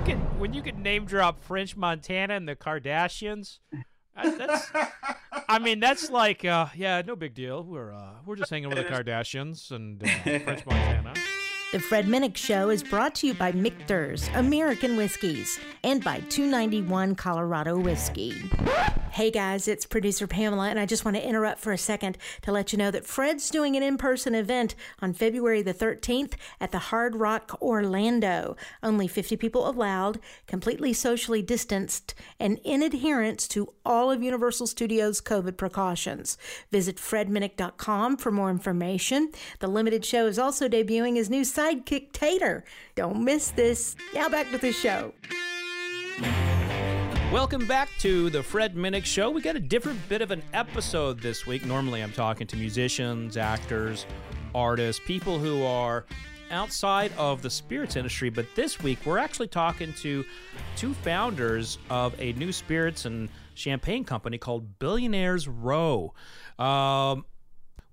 you can when you can name drop French Montana and the Kardashians, that's I mean that's like uh, yeah, no big deal. We're uh, we're just hanging with the Kardashians and uh, French Montana. The Fred Minnick Show is brought to you by Michter's American Whiskies and by 291 Colorado Whiskey. Hey guys, it's producer Pamela, and I just want to interrupt for a second to let you know that Fred's doing an in person event on February the 13th at the Hard Rock Orlando. Only 50 people allowed, completely socially distanced, and in adherence to all of Universal Studios COVID precautions. Visit fredminnick.com for more information. The limited show is also debuting his new sidekick Tater. Don't miss this. Now back to the show. Welcome back to the Fred Minnick Show. We got a different bit of an episode this week. Normally, I'm talking to musicians, actors, artists, people who are outside of the spirits industry. But this week, we're actually talking to two founders of a new spirits and champagne company called Billionaires Row. Um,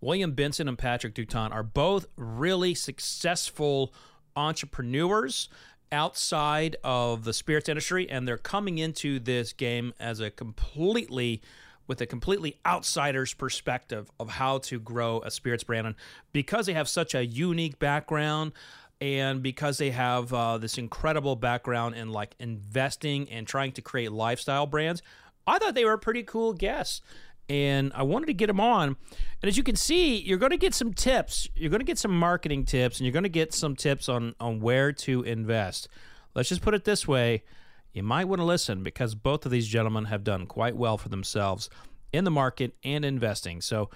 William Benson and Patrick Dutant are both really successful entrepreneurs outside of the spirits industry and they're coming into this game as a completely with a completely outsider's perspective of how to grow a spirits brand. And because they have such a unique background and because they have uh, this incredible background in like investing and trying to create lifestyle brands i thought they were a pretty cool guests and I wanted to get them on. And as you can see, you're going to get some tips. You're going to get some marketing tips, and you're going to get some tips on on where to invest. Let's just put it this way: you might want to listen because both of these gentlemen have done quite well for themselves in the market and investing. So.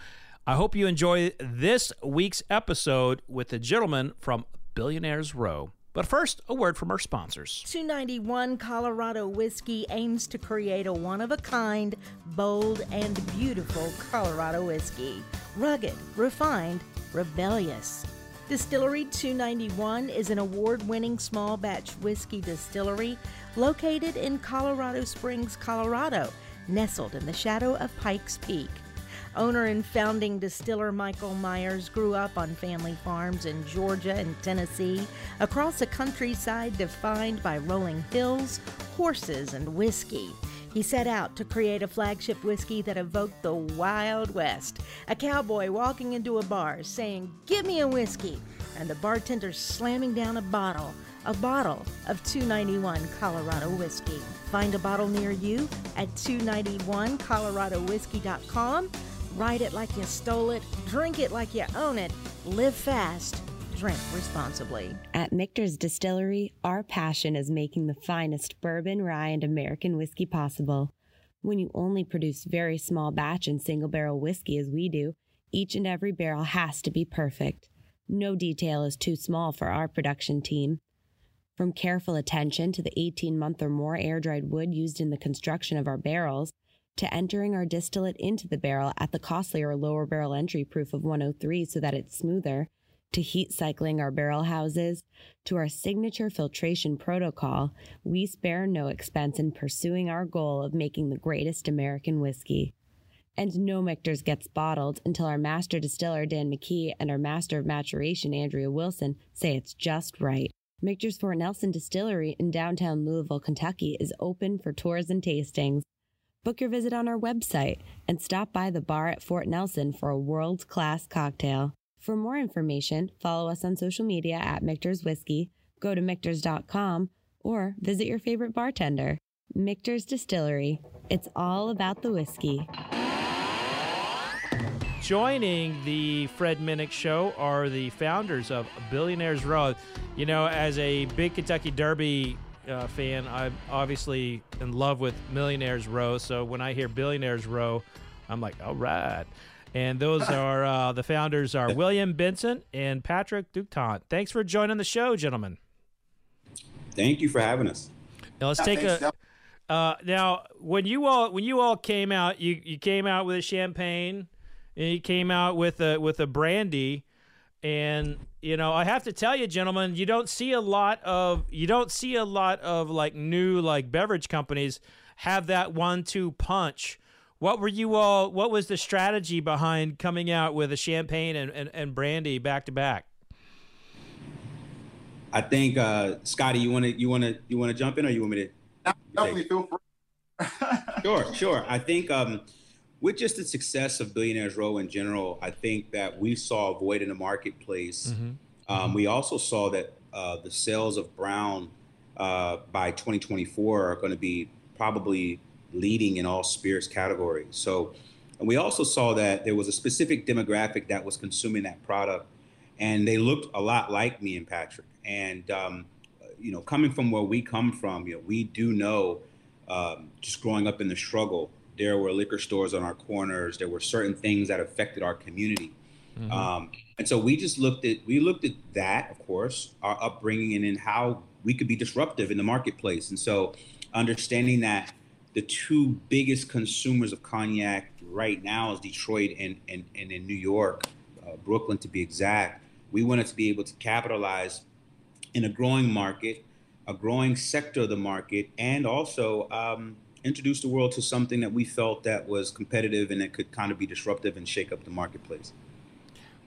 I hope you enjoy this week's episode with the gentleman from Billionaires Row. But first, a word from our sponsors. 291 Colorado Whiskey aims to create a one of a kind, bold, and beautiful Colorado whiskey. Rugged, refined, rebellious. Distillery 291 is an award winning small batch whiskey distillery located in Colorado Springs, Colorado, nestled in the shadow of Pikes Peak. Owner and founding distiller Michael Myers grew up on family farms in Georgia and Tennessee, across a countryside defined by rolling hills, horses, and whiskey. He set out to create a flagship whiskey that evoked the Wild West. A cowboy walking into a bar saying, Give me a whiskey, and the bartender slamming down a bottle, a bottle of 291 Colorado whiskey. Find a bottle near you at 291coloradowhiskey.com Write it like you stole it, drink it like you own it, live fast, drink responsibly. At Michter's Distillery, our passion is making the finest bourbon, rye, and American whiskey possible. When you only produce very small batch and single barrel whiskey as we do, each and every barrel has to be perfect. No detail is too small for our production team. From careful attention to the 18 month or more air dried wood used in the construction of our barrels, to entering our distillate into the barrel at the costlier lower barrel entry proof of 103 so that it's smoother, to heat cycling our barrel houses, to our signature filtration protocol, we spare no expense in pursuing our goal of making the greatest American whiskey. And no Michter's gets bottled until our master distiller Dan McKee and our master of maturation Andrea Wilson say it's just right. Michter's Fort Nelson Distillery in downtown Louisville, Kentucky is open for tours and tastings. Book your visit on our website and stop by the bar at Fort Nelson for a world class cocktail. For more information, follow us on social media at Michter's Whiskey, go to Michter's.com, or visit your favorite bartender. Michter's Distillery. It's all about the whiskey. Joining the Fred Minnick Show are the founders of Billionaires Row. You know, as a big Kentucky Derby uh, fan. I'm obviously in love with Millionaires Row. So when I hear Billionaires Row, I'm like, all right. And those are uh, the founders are William Benson and Patrick Dutant. Thanks for joining the show, gentlemen. Thank you for having us. Now let's take a. Uh, now, when you all when you all came out, you, you came out with a champagne, and you came out with a with a brandy, and you know i have to tell you gentlemen you don't see a lot of you don't see a lot of like new like beverage companies have that one two punch what were you all what was the strategy behind coming out with a champagne and, and, and brandy back to back I think uh, Scotty, you want to you want to you want to jump in, or you want me to? Definitely feel free. sure, sure. I think um, with just the success of Billionaires Row in general, I think that we saw a void in the marketplace. Mm-hmm. Um, we also saw that uh, the sales of Brown uh, by 2024 are going to be probably leading in all spirits categories. So, and we also saw that there was a specific demographic that was consuming that product, and they looked a lot like me and Patrick. And um, you know, coming from where we come from, you know, we do know um, just growing up in the struggle there were liquor stores on our corners. There were certain things that affected our community. Mm-hmm. Um, and so we just looked at we looked at that, of course, our upbringing and in how we could be disruptive in the marketplace. And so understanding that the two biggest consumers of cognac right now is Detroit and and, and in New York, uh, Brooklyn to be exact. We wanted to be able to capitalize in a growing market, a growing sector of the market, and also um, introduce the world to something that we felt that was competitive and that could kind of be disruptive and shake up the marketplace.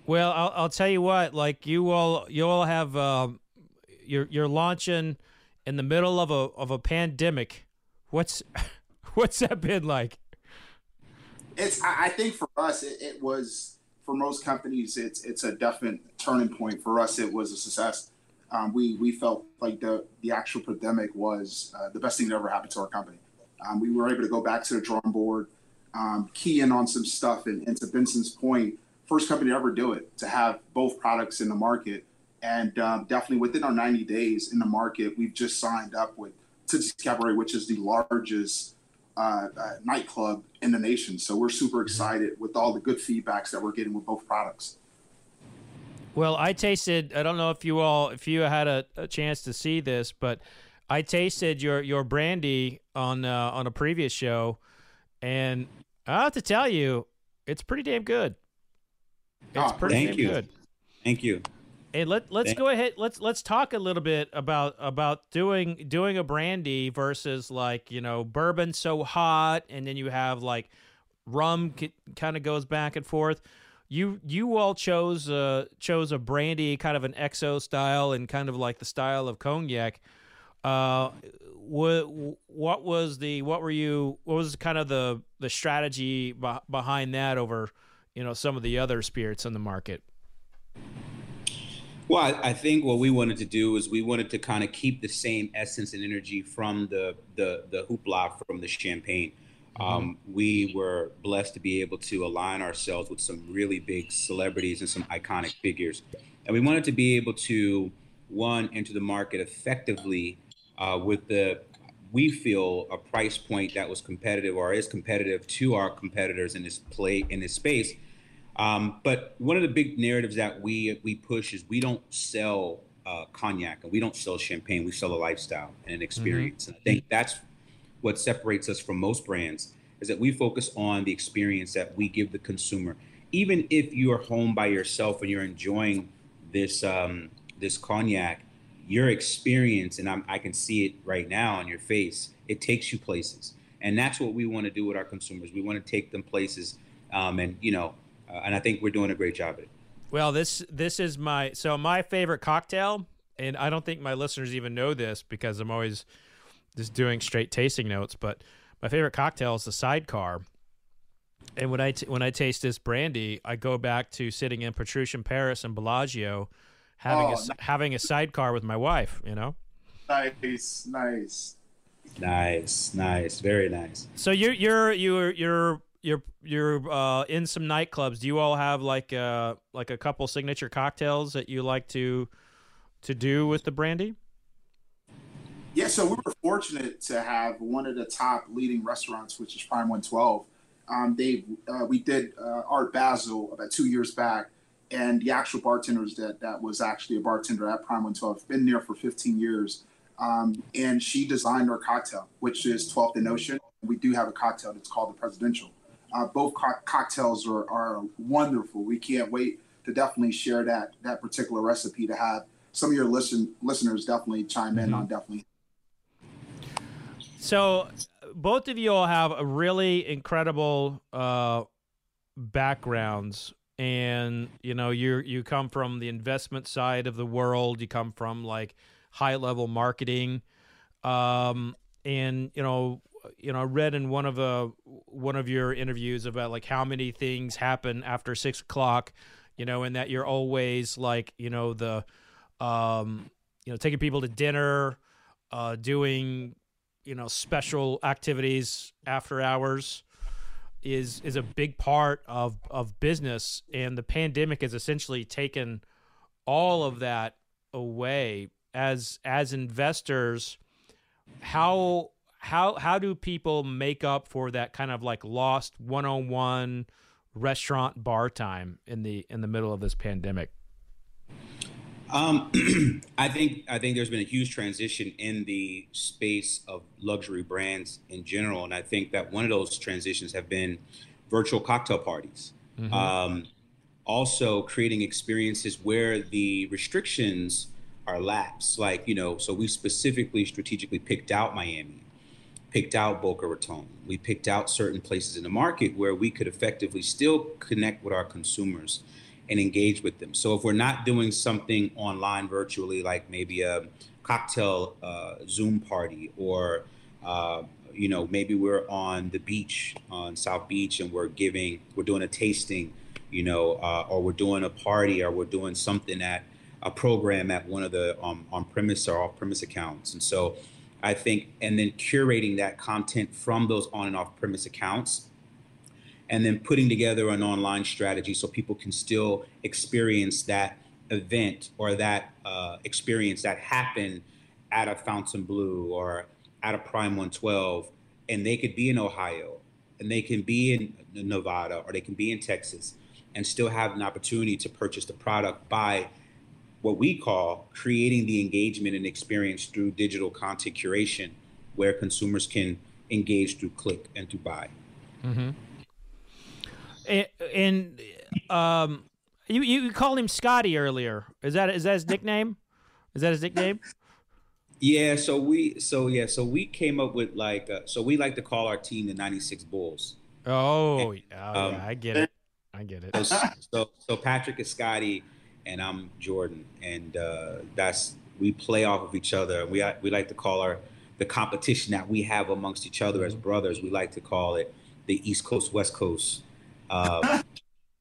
Well, I'll, I'll tell you what. Like you all, you all have uh, you're you're launching in the middle of a of a pandemic. What's what's that been like? It's. I think for us, it, it was for most companies. It's it's a definite turning point. For us, it was a success. Um, we we felt like the the actual pandemic was uh, the best thing that ever happened to our company. Um, we were able to go back to the drawing board, um, key in on some stuff, and, and, to Benson's point, first company to ever do it to have both products in the market, and um, definitely within our 90 days in the market, we've just signed up with Tootsie's Cabaret, which is the largest uh, uh, nightclub in the nation. So we're super mm-hmm. excited with all the good feedbacks that we're getting with both products. Well, I tasted. I don't know if you all, if you had a, a chance to see this, but I tasted your your brandy on uh, on a previous show, and I have to tell you, it's pretty damn good. It's oh, pretty damn you. good. Thank you. Hey, let let's thank go ahead. Let's let's talk a little bit about about doing doing a brandy versus like you know bourbon so hot, and then you have like rum kind of goes back and forth. You you all chose uh chose a brandy kind of an XO style and kind of like the style of cognac. Uh, what what was the what were you what was kind of the the strategy behind that over you know some of the other spirits on the market? Well, I, I think what we wanted to do is we wanted to kind of keep the same essence and energy from the the the hoopla from the champagne. Mm-hmm. Um, we were blessed to be able to align ourselves with some really big celebrities and some iconic figures, and we wanted to be able to one enter the market effectively uh, with the we feel a price point that was competitive or is competitive to our competitors in this play in this space. Um, but one of the big narratives that we we push is we don't sell uh, cognac and we don't sell champagne. We sell a lifestyle and an experience. Mm-hmm. And I think that's what separates us from most brands is that we focus on the experience that we give the consumer. Even if you are home by yourself and you're enjoying this um, this cognac, your experience, and I'm, i can see it right now on your face, it takes you places. And that's what we want to do with our consumers. We want to take them places. Um, and, you know, uh, and I think we're doing a great job at it. Well, this this is my so my favorite cocktail, and I don't think my listeners even know this because I'm always just doing straight tasting notes. But my favorite cocktail is the sidecar. And when I t- when I taste this brandy, I go back to sitting in Petrossian Paris and Bellagio having oh, a nice. having a sidecar with my wife. You know. Nice, nice. Nice, nice, very nice. So you're you're you're you're you're you're uh, in some nightclubs. Do you all have like uh like a couple signature cocktails that you like to to do with the brandy? Yeah, so we were fortunate to have one of the top leading restaurants, which is Prime One Twelve. Um, they uh, we did uh, Art Basel about two years back, and the actual bartenders that that was actually a bartender at Prime 112, been there for 15 years. Um, and she designed our cocktail, which is 12th and Ocean. We do have a cocktail that's called the Presidential. Uh, both co- cocktails are, are wonderful. We can't wait to definitely share that that particular recipe to have some of your listen listeners definitely chime in mm-hmm. on definitely. So, both of you all have a really incredible uh, backgrounds and you know you you come from the investment side of the world. You come from like high level marketing. Um, and you know you know I read in one of a one of your interviews about like how many things happen after six o'clock you know and that you're always like you know the um, you know taking people to dinner uh, doing you know special activities after hours is is a big part of of business and the pandemic has essentially taken all of that away. As as investors how how how do people make up for that kind of like lost one-on-one restaurant bar time in the in the middle of this pandemic um, I think I think there's been a huge transition in the space of luxury brands in general, and I think that one of those transitions have been virtual cocktail parties. Mm-hmm. Um, also, creating experiences where the restrictions are lapsed. Like you know, so we specifically strategically picked out Miami, picked out Boca Raton. We picked out certain places in the market where we could effectively still connect with our consumers and engage with them. So if we're not doing something online virtually, like maybe a cocktail uh, Zoom party, or uh, you know maybe we're on the beach on South Beach and we're giving, we're doing a tasting, you know, uh, or we're doing a party, or we're doing something at a program at one of the um, on-premise or off-premise accounts, and so. I think, and then curating that content from those on and off premise accounts and then putting together an online strategy so people can still experience that event or that uh, experience that happened at a Fontainebleau or at a Prime 112, and they could be in Ohio, and they can be in Nevada, or they can be in Texas, and still have an opportunity to purchase the product by what we call creating the engagement and experience through digital content curation, where consumers can engage through click and to buy. Mm-hmm. And, and um, you you called him Scotty earlier. Is that is that his nickname? Is that his nickname? Yeah. So we so yeah so we came up with like uh, so we like to call our team the '96 Bulls. Oh, and, oh um, yeah, I get it. I get it. So, so, so Patrick is Scotty, and I'm Jordan, and uh, that's we play off of each other. We we like to call our the competition that we have amongst each other as mm-hmm. brothers. We like to call it the East Coast West Coast uh,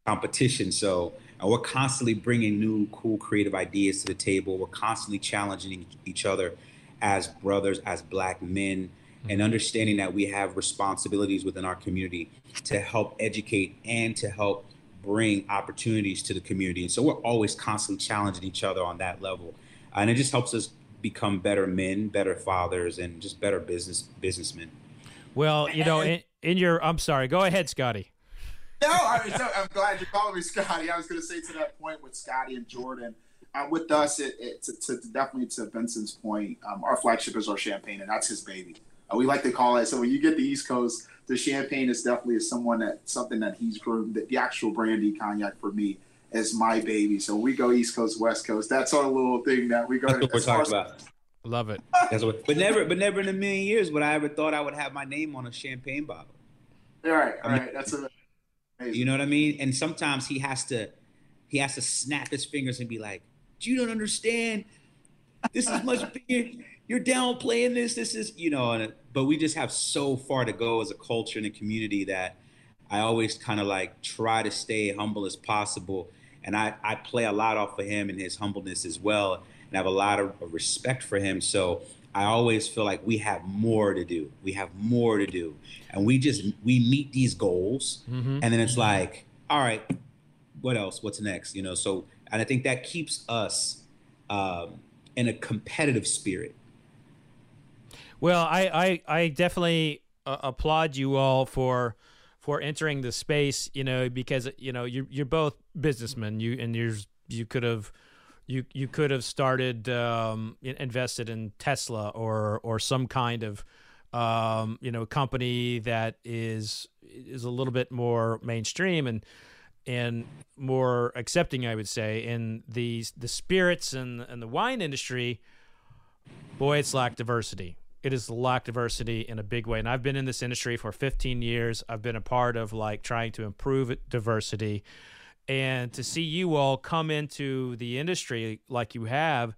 competition. So and we're constantly bringing new, cool, creative ideas to the table. We're constantly challenging each other as brothers, as black men, and understanding that we have responsibilities within our community to help educate and to help bring opportunities to the community. And so we're always constantly challenging each other on that level. And it just helps us become better men, better fathers, and just better business businessmen. Well, you know, in, in your, I'm sorry, go ahead, Scotty no, I I'm glad you called me Scotty. I was going to say to that point with Scotty and Jordan. Uh, with us, it, it to, to, definitely to Benson's point, um, our flagship is our champagne, and that's his baby. Uh, we like to call it. So when you get the East Coast, the champagne is definitely someone that something that he's groomed. The, the actual brandy cognac for me is my baby. So we go East Coast, West Coast. That's our little thing that we go. That's what we're talking about. Love it. That's what, but never, but never in a million years would I ever thought I would have my name on a champagne bottle. All right, all right. That's a you know what I mean? And sometimes he has to he has to snap his fingers and be like, "You don't understand. This is much bigger. You're downplaying this. This is you know." But we just have so far to go as a culture and a community that I always kind of like try to stay humble as possible. And I, I play a lot off of him and his humbleness as well. And I have a lot of respect for him. So I always feel like we have more to do. We have more to do. And we just we meet these goals mm-hmm. and then it's like, all right, what else? What's next? You know, so and I think that keeps us um, in a competitive spirit. Well, I I, I definitely uh, applaud you all for for entering the space, you know, because you know you're you're both businessmen. You and you're you could have you you could have started um, invested in Tesla or or some kind of um, you know company that is is a little bit more mainstream and and more accepting, I would say, in the the spirits and and the wine industry. Boy, it's lack diversity. It is lack diversity in a big way, and I've been in this industry for 15 years. I've been a part of like trying to improve diversity and to see you all come into the industry like you have,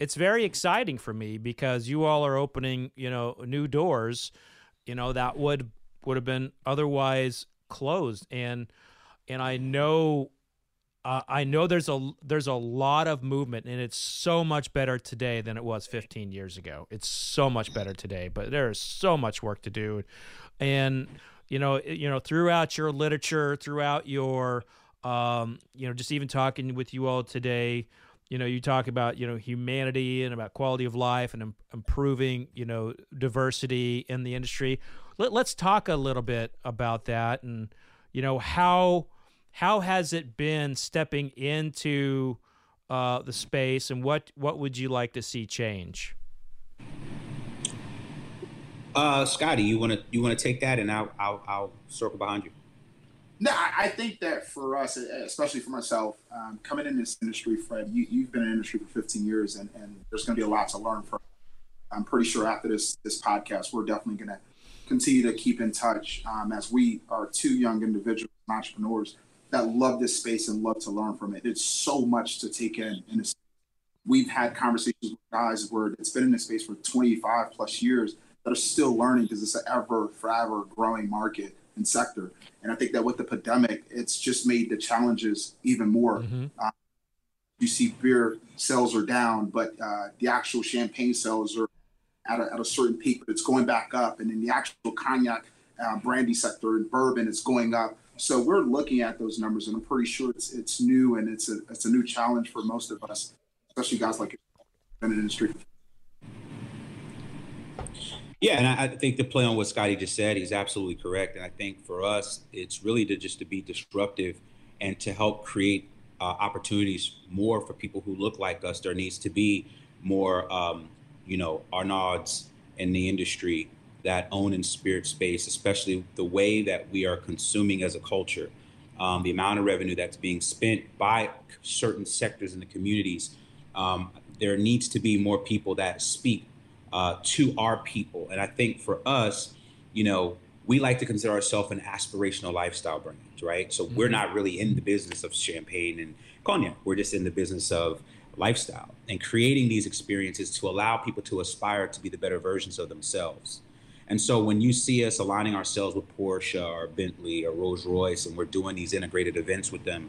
it's very exciting for me because you all are opening, you know, new doors, you know, that would would have been otherwise closed. And and I know uh, I know there's a there's a lot of movement and it's so much better today than it was 15 years ago. It's so much better today, but there is so much work to do. And you know, you know, throughout your literature, throughout your um, you know, just even talking with you all today, you know you talk about you know humanity and about quality of life and Im- improving you know diversity in the industry Let, let's talk a little bit about that and you know how how has it been stepping into uh, the space and what what would you like to see change uh, Scotty, you want to you want to take that, and I'll, I'll I'll circle behind you. No, I think that for us, especially for myself, um, coming in this industry, Fred, you, have been in the industry for 15 years, and, and there's going to be a lot to learn from. I'm pretty sure after this this podcast, we're definitely going to continue to keep in touch um, as we are two young individuals, entrepreneurs that love this space and love to learn from it. It's so much to take in. this. We've had conversations with guys where it's been in this space for 25 plus years that are still learning because it's an ever forever growing market and sector. And I think that with the pandemic, it's just made the challenges even more. Mm-hmm. Uh, you see beer sales are down, but uh, the actual champagne sales are at a, at a, certain peak, but it's going back up. And in the actual cognac uh, brandy sector and bourbon, it's going up. So we're looking at those numbers, and I'm pretty sure it's it's new and it's a it's a new challenge for most of us, especially guys like in the industry yeah, and I, I, think to play on what Scotty just said, he's absolutely correct. And I think for us, it's really to just to be disruptive and to help create uh, opportunities more for people who look like us. There needs to be more, um, you know, Arnauds in the industry that own in spirit space, especially the way that we are consuming as a culture, um, the amount of revenue that's being spent by certain sectors in the communities. Um, there needs to be more people that speak uh, to our people. And I think for us, you know, we like to consider ourselves an aspirational lifestyle brand, right? So mm-hmm. we're not really in the business of champagne and cognac. We're just in the business of lifestyle and creating these experiences to allow people to aspire to be the better versions of themselves. And so when you see us aligning ourselves with Porsche or Bentley or Rolls Royce and we're doing these integrated events with them,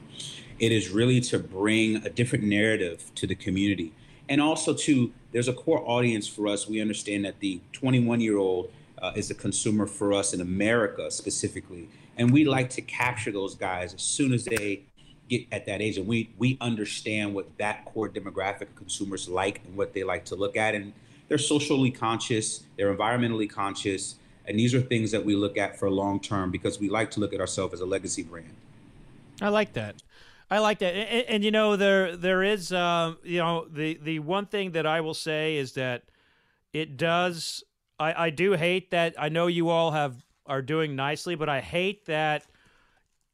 it is really to bring a different narrative to the community and also too there's a core audience for us. We understand that the 21 year old uh, is a consumer for us in america specifically and we like to capture those guys as soon as they get at that age and we we understand what that core demographic of consumers like and what they like to look at and they're socially conscious they're environmentally conscious and these are things that we look at for long term because we like to look at ourselves as a legacy brand. I like that I like that, and, and, you know there there is uh, you know the the one thing that I will say is that it does. I I do hate that. I know you all have are doing nicely, but I hate that.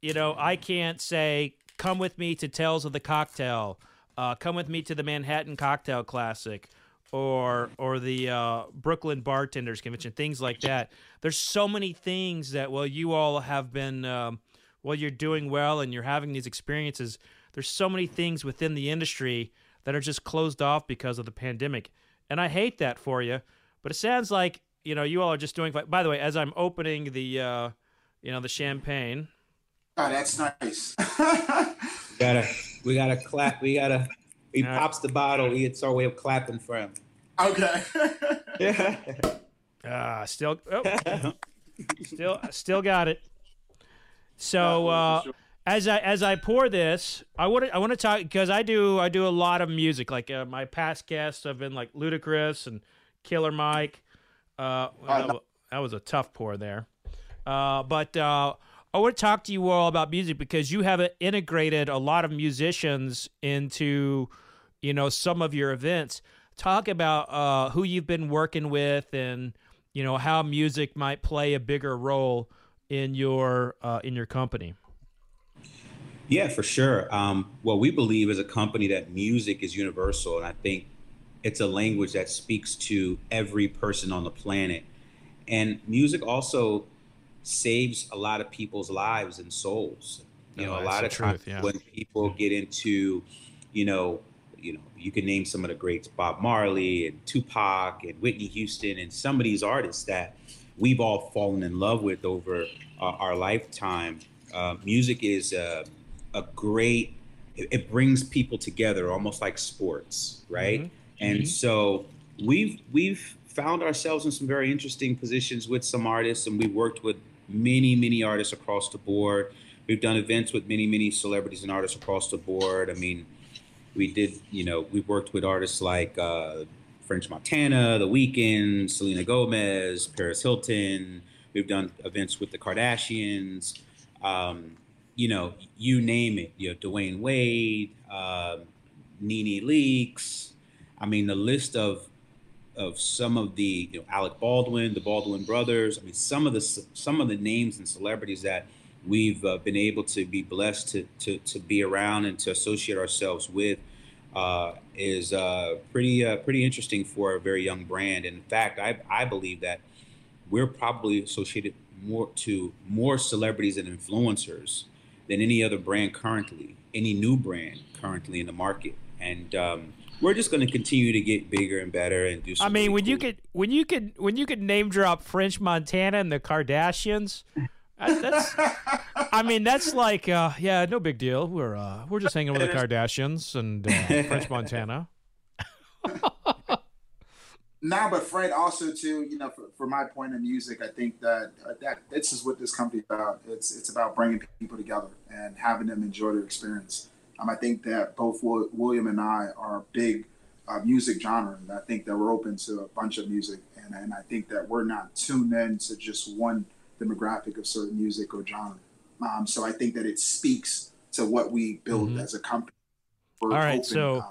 You know, I can't say come with me to Tales of the Cocktail, uh, come with me to the Manhattan Cocktail Classic, or or the uh, Brooklyn Bartenders Convention, things like that. There's so many things that well, you all have been. Um, while you're doing well and you're having these experiences, there's so many things within the industry that are just closed off because of the pandemic. And I hate that for you, but it sounds like, you know, you all are just doing fine. By the way, as I'm opening the, uh, you know, the champagne. Oh, that's nice. we gotta, we gotta clap. We gotta, he uh, pops the bottle. It's our way of clapping for him. Okay. yeah. Ah, uh, still, oh, still, still got it. So uh, as I as I pour this, I want to I want to talk because I do I do a lot of music. Like uh, my past guests have been like Ludacris and Killer Mike. Uh, that, that, was a tough pour there. Uh, but uh, I want to talk to you all about music because you have integrated a lot of musicians into you know some of your events. Talk about uh, who you've been working with and you know how music might play a bigger role in your uh, in your company? Yeah, for sure. Um, well, we believe as a company that music is universal, and I think it's a language that speaks to every person on the planet. And music also saves a lot of people's lives and souls. You Oh, know, a lot of times yeah. when people get into, you know, you know, you can name some of the greats, Bob Marley and Tupac and Whitney Houston, and some of these artists that we've all fallen in love with over uh, our lifetime. Uh, music is uh, a great. It, it brings people together, almost like sports, right? Mhm. And Mhm. so we've we've found ourselves in some very interesting positions with some artists, and we've worked with many many artists across the board. We've done events with many many celebrities and artists across the board. I mean, we did you know we've worked with artists like uh, French Montana, The Weeknd, Selena Gomez, Paris Hilton. We've done events with the Kardashians. Um, you know, you name it. You know, Dwyane Wade, uh, Nene Leakes. I mean, the list of of some of the you know Alec Baldwin, the Baldwin brothers. I mean, some of the some of the names and celebrities that we've uh, been able to be blessed to, to to be around and to associate ourselves with uh, is uh, pretty uh, pretty interesting for a very young brand. In fact, I I believe that we're probably associated more to more celebrities and influencers than any other brand currently, any new brand currently in the market. And um, we're just going to continue to get bigger and better and do. Some I mean, really when you cool- could when you could when you could name drop French Montana and the Kardashians, that- that's I mean that's like uh, yeah, no big deal. We're uh, we're just hanging with the Kardashians and uh, French Montana. Nah, but Fred also too. You know, for, for my point of music, I think that uh, that this is what this company is about. It's it's about bringing people together and having them enjoy their experience. Um, I think that both Wil- William and I are big uh, music genre, and I think that we're open to a bunch of music, and and I think that we're not tuned in to just one demographic of certain music or genre. Um, so I think that it speaks to what we build Mhm. as a company. We're All right, so-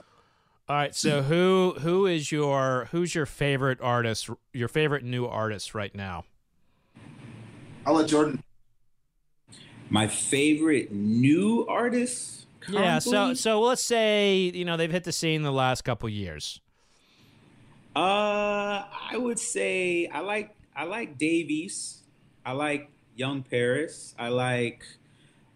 All right, so who who is your who's your favorite artist? Your favorite new artist right now? I'll let Jordan. my favorite new artist. Yeah, so so let's say you know they've hit the scene the last couple years. Uh, I would say I like I like Davies. I like Young Paris. I like,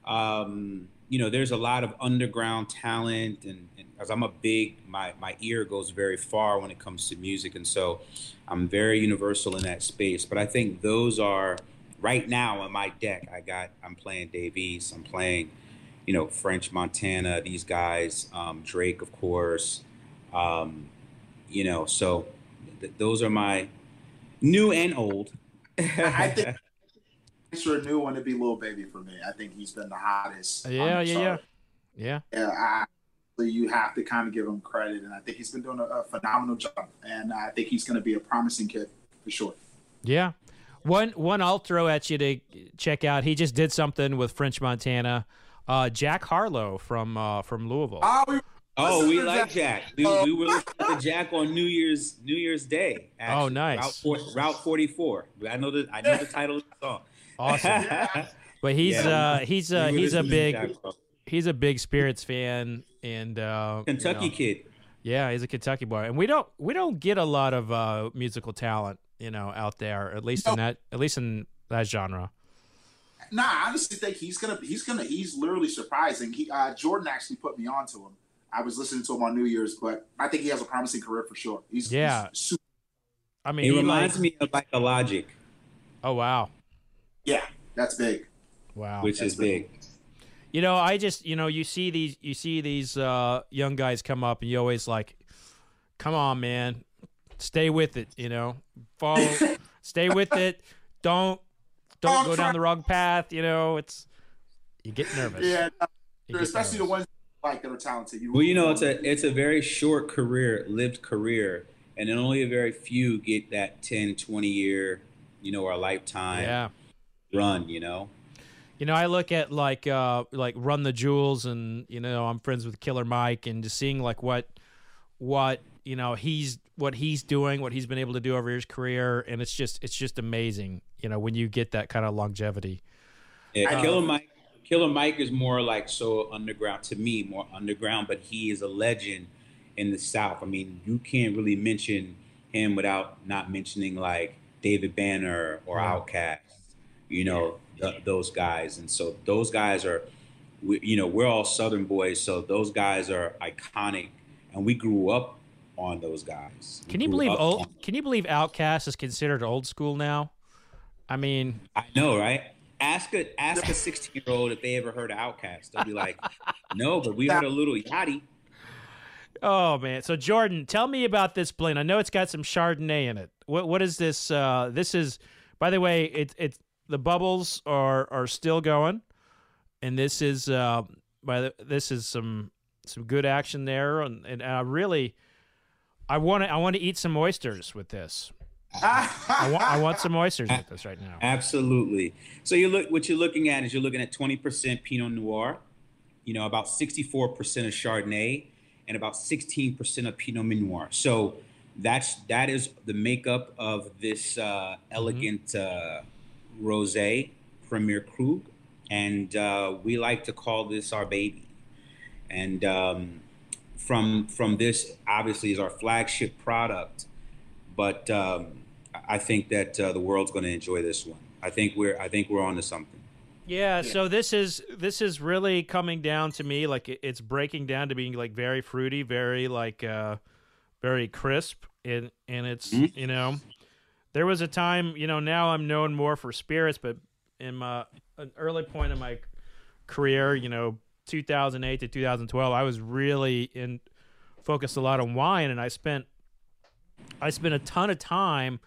um, you know, there's a lot of underground talent, and, and as I'm a big, my my ear goes very far when it comes to music, and so I'm very universal in that space. But I think those are right now on my deck. I got I'm playing Davies. I'm playing, you know, French Montana. These guys, um, Drake, of course. Um, you know, so th- those are my new and old. I think sure new one to be Lil Baby for me. I think he's been the hottest. Yeah, I'm yeah, sorry. yeah, yeah. Yeah, I, so you have to kind of give him credit, and I think he's been doing a, a phenomenal job. And I think he's going to be a promising kid for sure. Yeah. One one I'll throw at you to check out. He just did something with French Montana. Uh, Jack Harlow from uh, from Louisville. Oh, we, Oh, we like Jack. Jack. We, we were listening to Jack on New Year's New Year's Day. actually. Oh, nice. Route, four, Route 44. I know the I know the title of the song. Awesome. But he's Yeah. uh he's uh he's a big he's a big Spirits fan and uh you Kentucky know, kid. Yeah, he's a Kentucky boy. And we don't we don't get a lot of uh musical talent, you know, out there, at least in that at least in that genre. nah, I honestly think he's gonna he's gonna he's literally surprising. He uh, Jordan actually put me onto him. I was listening to him on New Year's, but I think he has a promising career for sure. He's Yeah. he's super, I mean, It he reminds like, me of like a Logic, Oh wow. Yeah, that's big. Wow. which is big. You know, I just you know you see these you see these uh, young guys come up, and you always like, come on, man, stay with it. You know, follow, stay with it. Don't don't go down the wrong path. You know, it's you get nervous. Yeah, You get especially the ones like that are talented. You Well, you know, it's a it's a very short career, lived career, and then only a very few get that 10, 20 year, you know, or a lifetime Yeah. Run, you know. You know, I look at like uh like Run the Jewels and you know, I'm friends with Killer Mike and just seeing like what what, you know, he's what he's doing, what he's been able to do over his career and it's just it's just amazing, you know, when you get that kind of longevity. Yeah, I- Killer Mike. Killer Mike is more like so underground to me, more underground, but he is a legend in the South. I mean, you can't really mention him without not mentioning like David Banner or Yeah. You know, th- those guys. And so those guys are we, you know, we're all Southern boys, so those guys are iconic, and we grew up on those guys. We Can you believe old? on- Can you believe Outkast is considered old school now? I mean, I know, right? Ask a ask a 16 year old if they ever heard of Outkast. They'll be like, "No, but we heard a Lil Yachty." oh man. So Jordan, tell me about this blend. I know it's got some Chardonnay in it. What what is this? Uh, this is, by the way, it it's the bubbles are are still going, and this is uh, by the, this is some some good action there, and, and I really, I want to I want to eat some oysters with this. I want I want some oysters with this right now. Absolutely. So you look what you're looking at is you're looking at 20% Pinot Noir, you know, about 64% of Chardonnay, and about 16% of Pinot Noir. So that's that is the makeup of this uh, elegant uh, rosé, Premier Cru, and uh, we like to call this our baby. And um, from from this, obviously, is our flagship product but um, I think that uh, the world's going to enjoy this one. I think we're I think we're on to something. Yeah, so this is this is really coming down to me like it's breaking down to being like very fruity, very like uh very crisp and and it's Mhm. you know there was a time, you know, now I'm known more for spirits, but in my an early point in my career, you know, 2008 to 2012, I was really in focused a lot on wine and I spent I spent a ton of time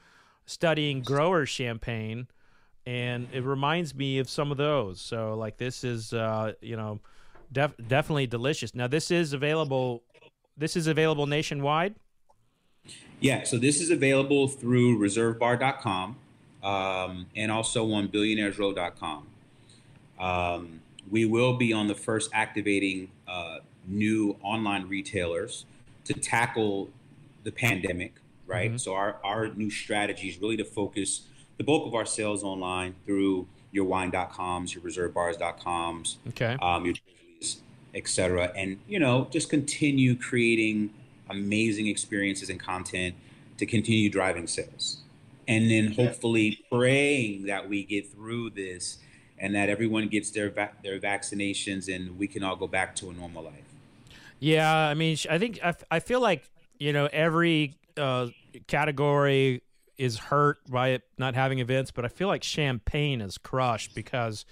studying grower champagne and it reminds me of some of those. So like this is uh, you know def- definitely delicious. Now this is available this is available nationwide. Yeah, so this is available through reservebar.com um, and also on billionairesrow.com. Um, we will be on the first activating uh, new online retailers to tackle the pandemic, right? Mhm. So our, our new strategy is really to focus the bulk of our sales online through your wine.coms, your reservebars.coms, Okay. um, your et cetera, and you know just continue creating amazing experiences and content to continue driving sales, and then hopefully praying that we get through this and that everyone gets their va- their vaccinations and we can all go back to a normal life. Yeah, I mean, I think I, f- I feel like you know every uh, category is hurt by it not having events, but I feel like champagne is crushed because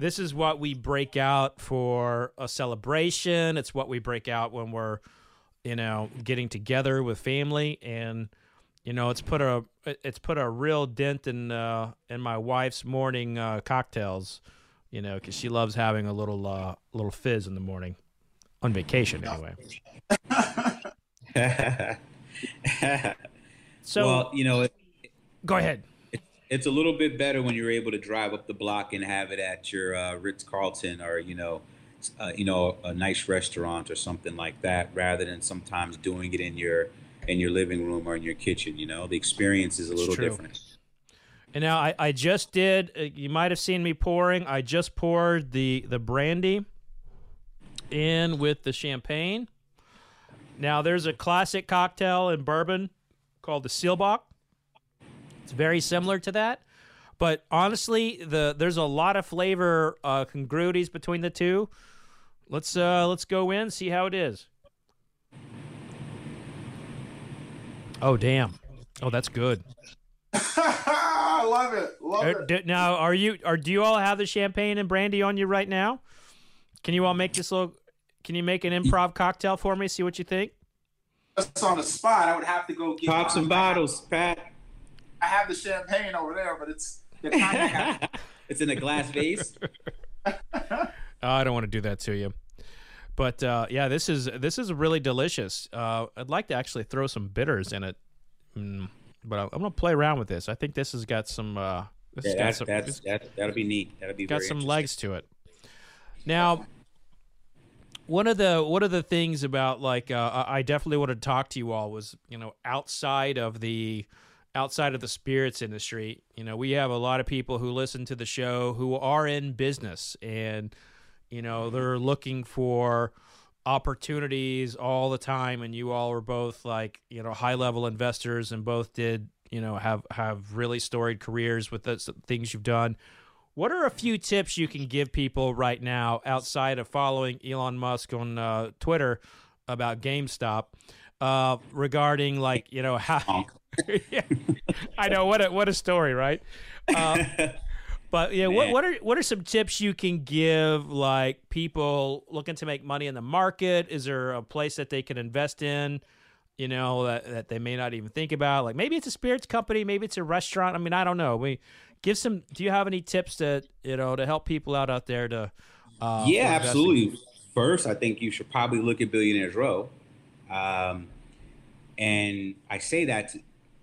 this is what we break out for a celebration. It's what we break out when we're, you know, getting together with family, and you know, it's put a it's put a real dent in uh, in my wife's morning uh, cocktails. You know, because she loves having a little uh, little fizz in the morning on vacation anyway. So well, you know, it, go ahead. it's a little bit better when you're able to drive up the block and have it at your uh, Ritz Carlton or you know, uh, you know, a nice restaurant or something like that, rather than sometimes doing it in your in your living room or in your kitchen. You know, the experience is a little true. different. And now I, I just did. Uh, you might have seen me pouring. I just poured the the brandy in with the champagne. Now there's a classic cocktail in bourbon called the Seelbach. It's very similar to that, but honestly, the there's a lot of flavor uh, congruities between the two. Let's uh, let's go in see how it is. Oh damn! Oh, that's good. I love it. Love Uh, it. d- now, are you are do you all have the champagne and brandy on you right now? Can you all make this little? Can you make an improv cocktail for me? See what you think. That's on the spot. I would have to go get Pop some mine. Bottles, Pat. I have the champagne over there, but it's the it's in a glass vase. Oh, I don't want to do that to you. But uh, yeah, this is this is really delicious. Uh, I'd like to actually throw some bitters in it, mm, but I'm, gonna play around with this. I think this has got some. Uh, this Yeah, has got some. that's that, that'll be neat. That'll be got some legs to it. Now, one of the one of the things about like uh, I I definitely want to talk to you all was you know outside of the outside of the spirits industry. You know, we have a lot of people who listen to the show who are in business and you know they're looking for opportunities all the time and you all are both like you know high level investors and both did you know have have really storied careers with the things you've done what are a few tips you can give people right now outside of following Elon Musk on uh, Twitter about GameStop uh, regarding like you know how? yeah, I know what a what a story, right? Uh, but yeah, what, what are what are some tips you can give like people looking to make money in the market? Is there a place that they can invest in? You know that, that they may not even think about. Like maybe it's a spirits company, maybe it's a restaurant. I mean, I don't know. We give some. Do you have any tips that you know to help people out out there to? Uh, yeah, absolutely. First, I think you should probably look at Billionaires Row, um, and I say that.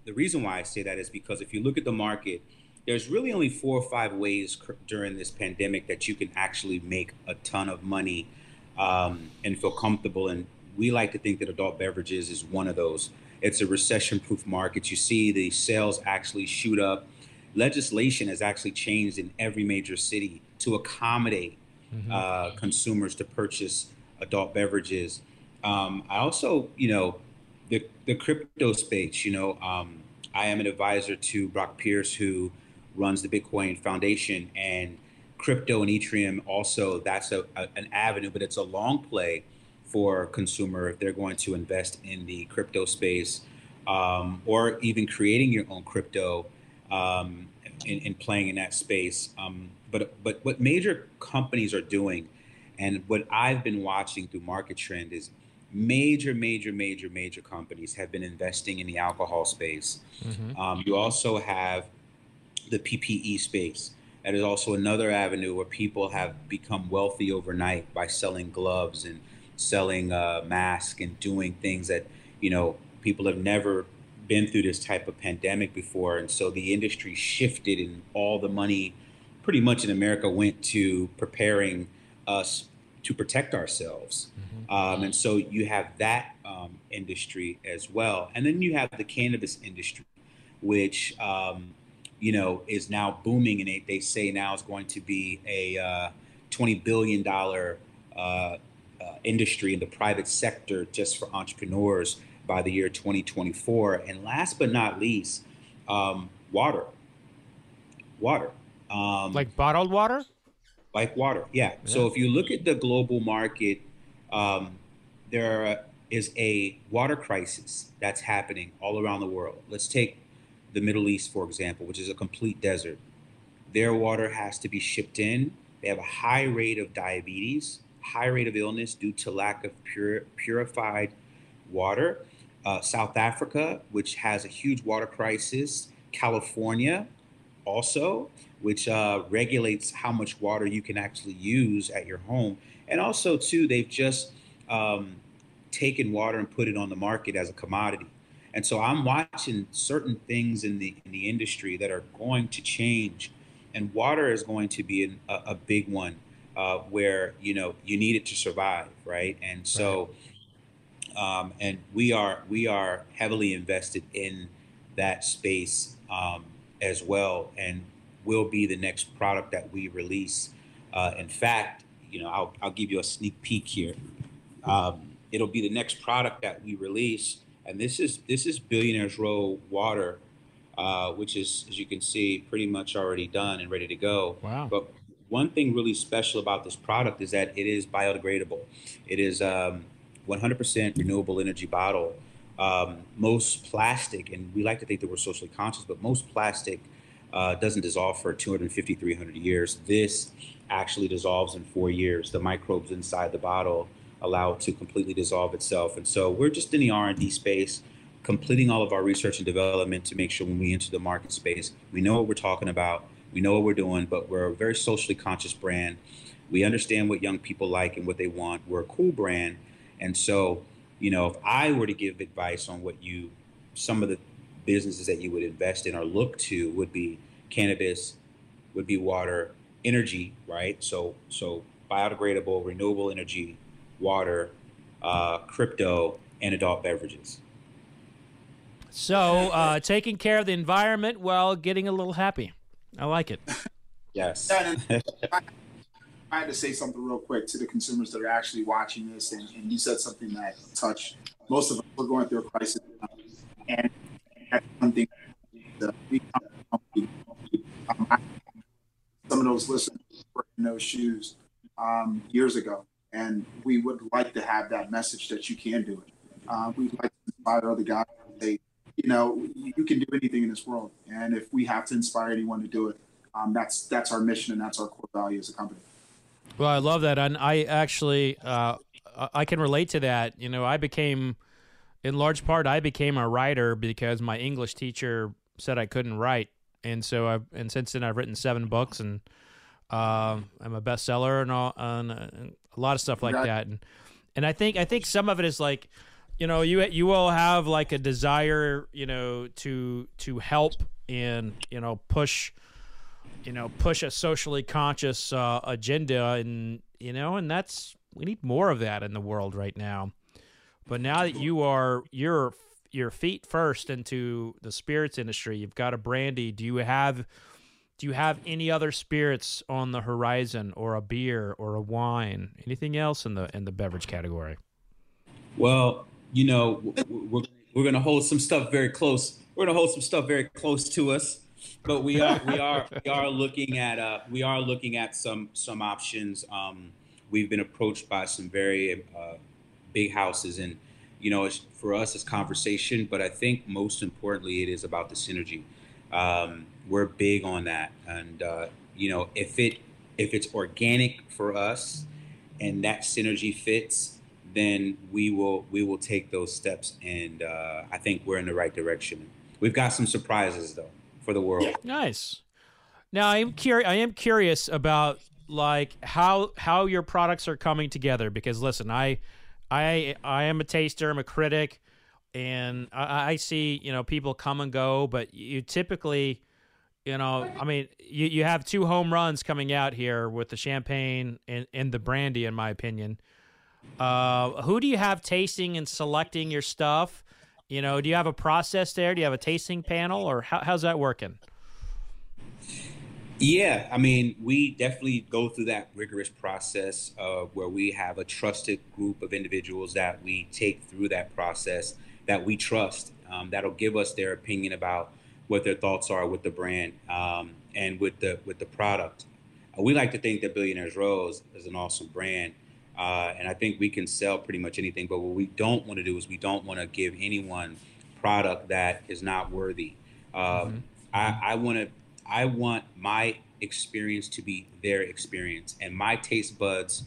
The reason why I say that is because if you look at the market there's really only four or five ways during this pandemic that you can actually make a ton of money um, and feel comfortable. And we like to think that adult beverages is one of those. It's a recession proof market. You see the sales actually shoot up. Legislation has actually changed in every major city to accommodate mm-hmm. uh, consumers to purchase adult beverages. Um, I also, you know, the, the crypto space, you know, um, I am an advisor to Brock Pierce, who runs the Bitcoin Foundation and crypto and Ethereum. Also, that's a, a, an avenue, but it's a long play for consumer if they're going to invest in the crypto space um, or even creating your own crypto um, and, playing in that space. Um, but but what major companies are doing, and what I've been watching through Market Trend is major, major, major, major companies have been investing in the alcohol space. Mm-hmm. Um, you also have the PPE space. That is also another avenue where people have become wealthy overnight by selling gloves and selling uh, masks and doing things that you know people have never been through this type of pandemic before, and so the industry shifted, and all the money, pretty much in America, went to preparing us to protect ourselves. Mm-hmm. Um, and so you have that um, industry as well, and then you have the cannabis industry, which um, you know, is now booming, and they, say now is going to be a uh, twenty billion dollar uh, uh, industry in the private sector just for entrepreneurs by the year 2024. And last but not least, um, water. Water. Um, like bottled water. Like water, yeah. yeah. So if you look at the global market, um, there is a water crisis that's happening all around the world. Let's take the Middle East, for example, which is a complete desert. Their water has to be shipped in. They have a high rate of diabetes, high rate of illness due to lack of pure, purified water. Uh, South Africa, which has a huge water crisis. California, also, which uh, regulates how much water you can actually use at your home. And also, too, they've just um, taken water and put it on the market as a commodity. And so I'm watching certain things in the in the industry that are going to change, and water is going to be an, a, a, big one uh, where you know you need it to survive, right? And so, right. Um, and we are we are heavily invested in that space um, as well, and will be the next product that we release. Uh, in fact, you know, I'll I'll give you a sneak peek here. Um, it'll be the next product that we release and this is this is Billionaires Row water, uh, which is as you can see pretty much already done and ready to go. Wow! But one thing really special about this product is that it is biodegradable. It is um, 100% renewable energy bottle. Um, most plastic, and we like to think that we're socially conscious, but most plastic uh, doesn't dissolve for 250, 300 years. This actually dissolves in four years. The microbes inside the bottle allow it to completely dissolve itself. And so we're just in the R&D space, completing all of our research and development to make sure when we enter the market space, we know what we're talking about, we know what we're doing, but we're a very socially conscious brand. We understand what young people like and what they want. We're a cool brand. And so, you know, if I were to give advice on what you, some of the businesses that you would invest in or look to would be cannabis, would be water, energy, right? So, so biodegradable, renewable energy, water, uh, crypto, and adult beverages. So, uh, taking care of the environment while getting a little happy. I like it. Yes. I had to say something real quick to the consumers that are actually watching this, and, and you said something that touched most of us. We're going through a crisis, and that's something that we um, some of those those listeners in those shoes um, years ago, and we would like to have that message that you can do it. Uh, we'd like to inspire other guys. They, you know, you can do anything in this world, and if we have to inspire anyone to do it, um, that's that's our mission and that's our core value as a company. Well, I love that, and I actually uh, I can relate to that. You know, I became, in large part, I became a writer because my English teacher said I couldn't write, and so I've and since then I've written seven books and uh, I'm a bestseller and all and, and a lot of stuff like that, and and I think I think some of it is like. You know, you you all have like a desire, you know, to to help and you know push you know push a socially conscious uh, agenda. And you know and that's we need more of that in the world right now. But now that you are your your feet first into the spirits industry you've got a brandy. Do you have do you have any other spirits on the horizon or a beer or a wine anything else in the in the beverage category well you know we're, we're going to hold some stuff very close we're going to hold some stuff very close to us but we are we are we are looking at uh we are looking at some some options. Um, we've been approached by some very uh, big houses, and you know, for us, it's conversation. But I think most importantly, it is about the synergy. Um, we're big on that, and uh, you know, if it if it's organic for us, and that synergy fits, then we will we will take those steps, and uh, I think we're in the right direction. We've got some surprises though for the world. Nice. Now I am curious. I am curious about like how how your products are coming together because listen, I I I am a taster. I'm a critic, and I, I see you know people come and go, but you typically. You know, I mean, you, you have two home runs coming out here with the champagne and, and the brandy, in my opinion. Uh, who do you have tasting and selecting your stuff? You know, do you have a process there? Do you have a tasting panel, or how, how's that working? Yeah, I mean, we definitely go through that rigorous process uh, where we have a trusted group of individuals that we take through that process that we trust. Um, that'll give us their opinion about what their thoughts are with the brand um, and with the with the product. Uh, we like to think that Billionaires Row is, is an awesome brand, uh, and I think we can sell pretty much anything. But what we don't want to do is we don't want to give anyone product that is not worthy. Um, mm-hmm. I, I want to. I want my experience to be their experience, and my taste buds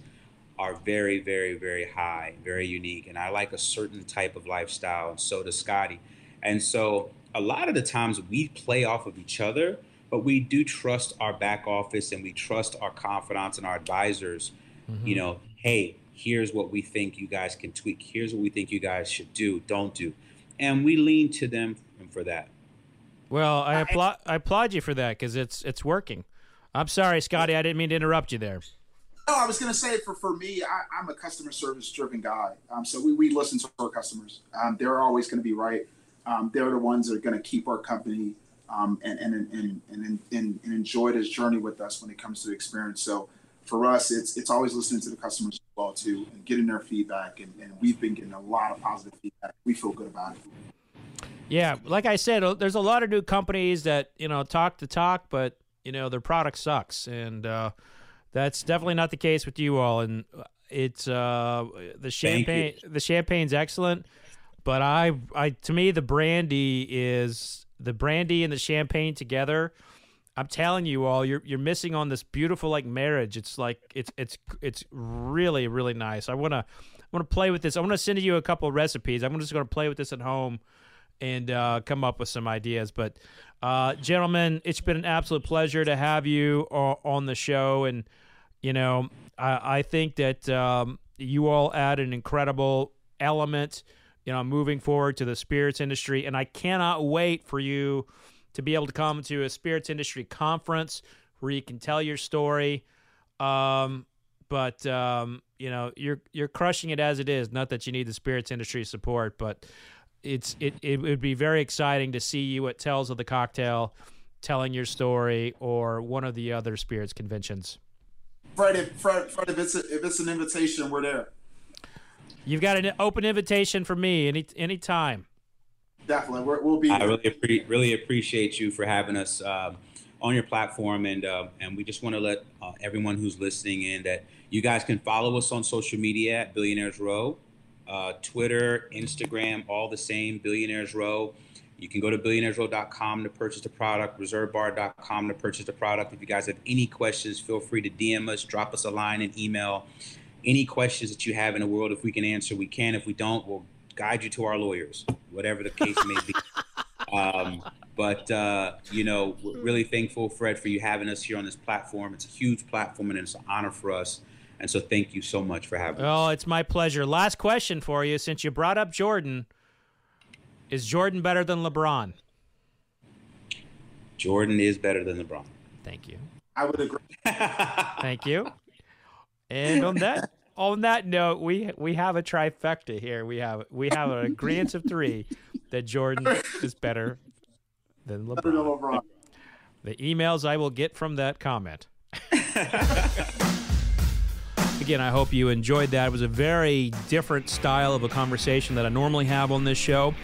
are very, very, very high, very unique, and I like a certain type of lifestyle, and so does Scotty. And so, a lot of the times we play off of each other, but we do trust our back office and we trust our confidants and our advisors. Mm-hmm. You know, hey, here's what we think you guys can tweak. Here's what we think you guys should do, don't do. And we lean to them for that. Well, I applaud I applaud you for that because it's it's working. I'm sorry, Scotty, I didn't mean to interrupt you there. No, I was going to say for for me, I, am a customer service driven guy. Um, so we, we listen to our customers. Um, they're always going to be right. Um, they're the ones that are going to keep our company um, and, and, and, and, and, and enjoy this journey with us when it comes to experience. So for us, it's it's always listening to the customers as well too, and getting their feedback. And, and we've been getting a lot of positive feedback. We feel good about it. Yeah, like I said, uh, there's a lot of new companies that you know talk the talk, but you know their product sucks, and uh, that's definitely not the case with you all. And uh, it's uh, the champagne. The champagne's excellent, but I, I to me the brandy is the brandy and the champagne together I'm telling you all, you're you're missing on this beautiful like marriage. It's like it's it's it's really really nice. I wanna I wanna play with this. I want to send you a couple recipes. I'm just gonna play with this at home and uh, come up with some ideas. But uh, gentlemen, it's been an absolute pleasure to have you on the show, and you know I, I think that um, you all add an incredible element, you know, moving forward to the spirits industry, and I cannot wait for you to be able to come to a spirits industry conference where you can tell your story. Um, but um, you know, you're you're crushing it as it is. Not that you need the spirits industry support, but it's it it would be very exciting to see you at Tales of the Cocktail telling your story or one of the other spirits conventions. Fred, if, Fred, Fred, if it's a, if it's an invitation, we're there. You've got an open invitation for me any any time definitely. we will be. I really, appre- really appreciate you for having us. Um, on your platform, and uh, and we just want to let uh, everyone who's listening in that you guys can follow us on social media at Billionaires Row, uh, Twitter, Instagram, all the same, Billionaires Row. You can go to billionairesrow.com to purchase the product, reservebar.com to purchase the product. If you guys have any questions, feel free to DM us, drop us a line, and email. Any questions that you have in the world, if we can answer, we can. If we don't, we'll guide you to our lawyers, whatever the case may be. Um, but uh, you know, we're really thankful, Fred, for you having us here on this platform. It's a huge platform, and it's an honor for us. And so, thank you so much for having oh, us. Oh, it's my pleasure. Last question for you, since you brought up Jordan. Is Jordan better than LeBron? Jordan is better than LeBron. Thank you. I would agree. Thank you. And on that on that note, we we have a trifecta here. We have we have an agreement of three that Jordan is better than LeBron. Better than LeBron. The emails I will get from that comment. Again, I hope you enjoyed that. It was a very different style of a conversation that I normally have on this show.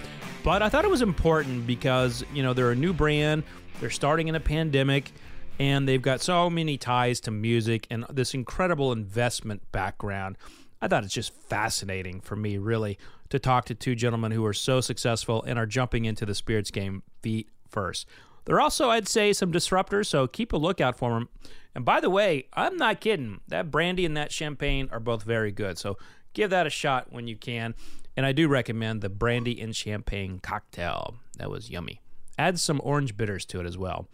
But I thought it was important because, you know, they're a new brand, they're starting in a pandemic, and they've got so many ties to music and this incredible investment background. I thought it's just fascinating for me, really, to talk to two gentlemen who are so successful and are jumping into the spirits game feet first. They're also, I'd say, some disruptors, so keep a lookout for them. And by the way, I'm not kidding. That brandy and that champagne are both very good, so give that a shot when you can. And I do recommend the brandy and champagne cocktail. That was yummy. Add some orange bitters to it as well.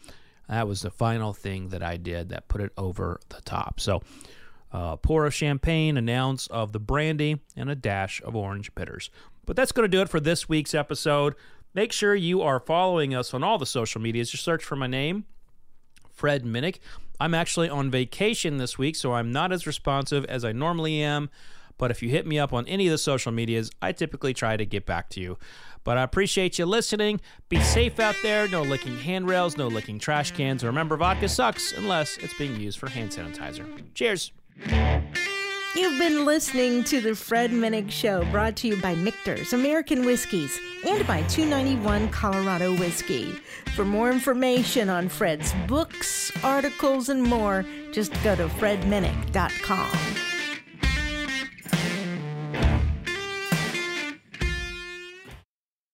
That was the final thing that I did that put it over the top. So, uh, pour of champagne, an ounce of the brandy, and a dash of orange bitters. But that's going to do it for this week's episode. Make sure you are following us on all the social medias. Just search for my name, Fred Minnick. I'm actually on vacation this week, so I'm not as responsive as I normally am. But if you hit me up on any of the social medias, I typically try to get back to you. But I appreciate you listening. Be safe out there. No licking handrails, no licking trash cans. Remember, vodka sucks unless it's being used for hand sanitizer. Cheers. You've been listening to the Fred Minnick Show, brought to you by Michter's American Whiskies and by 291 Colorado Whiskey. For more information on Fred's books, articles, and more, just go to fredminnick.com.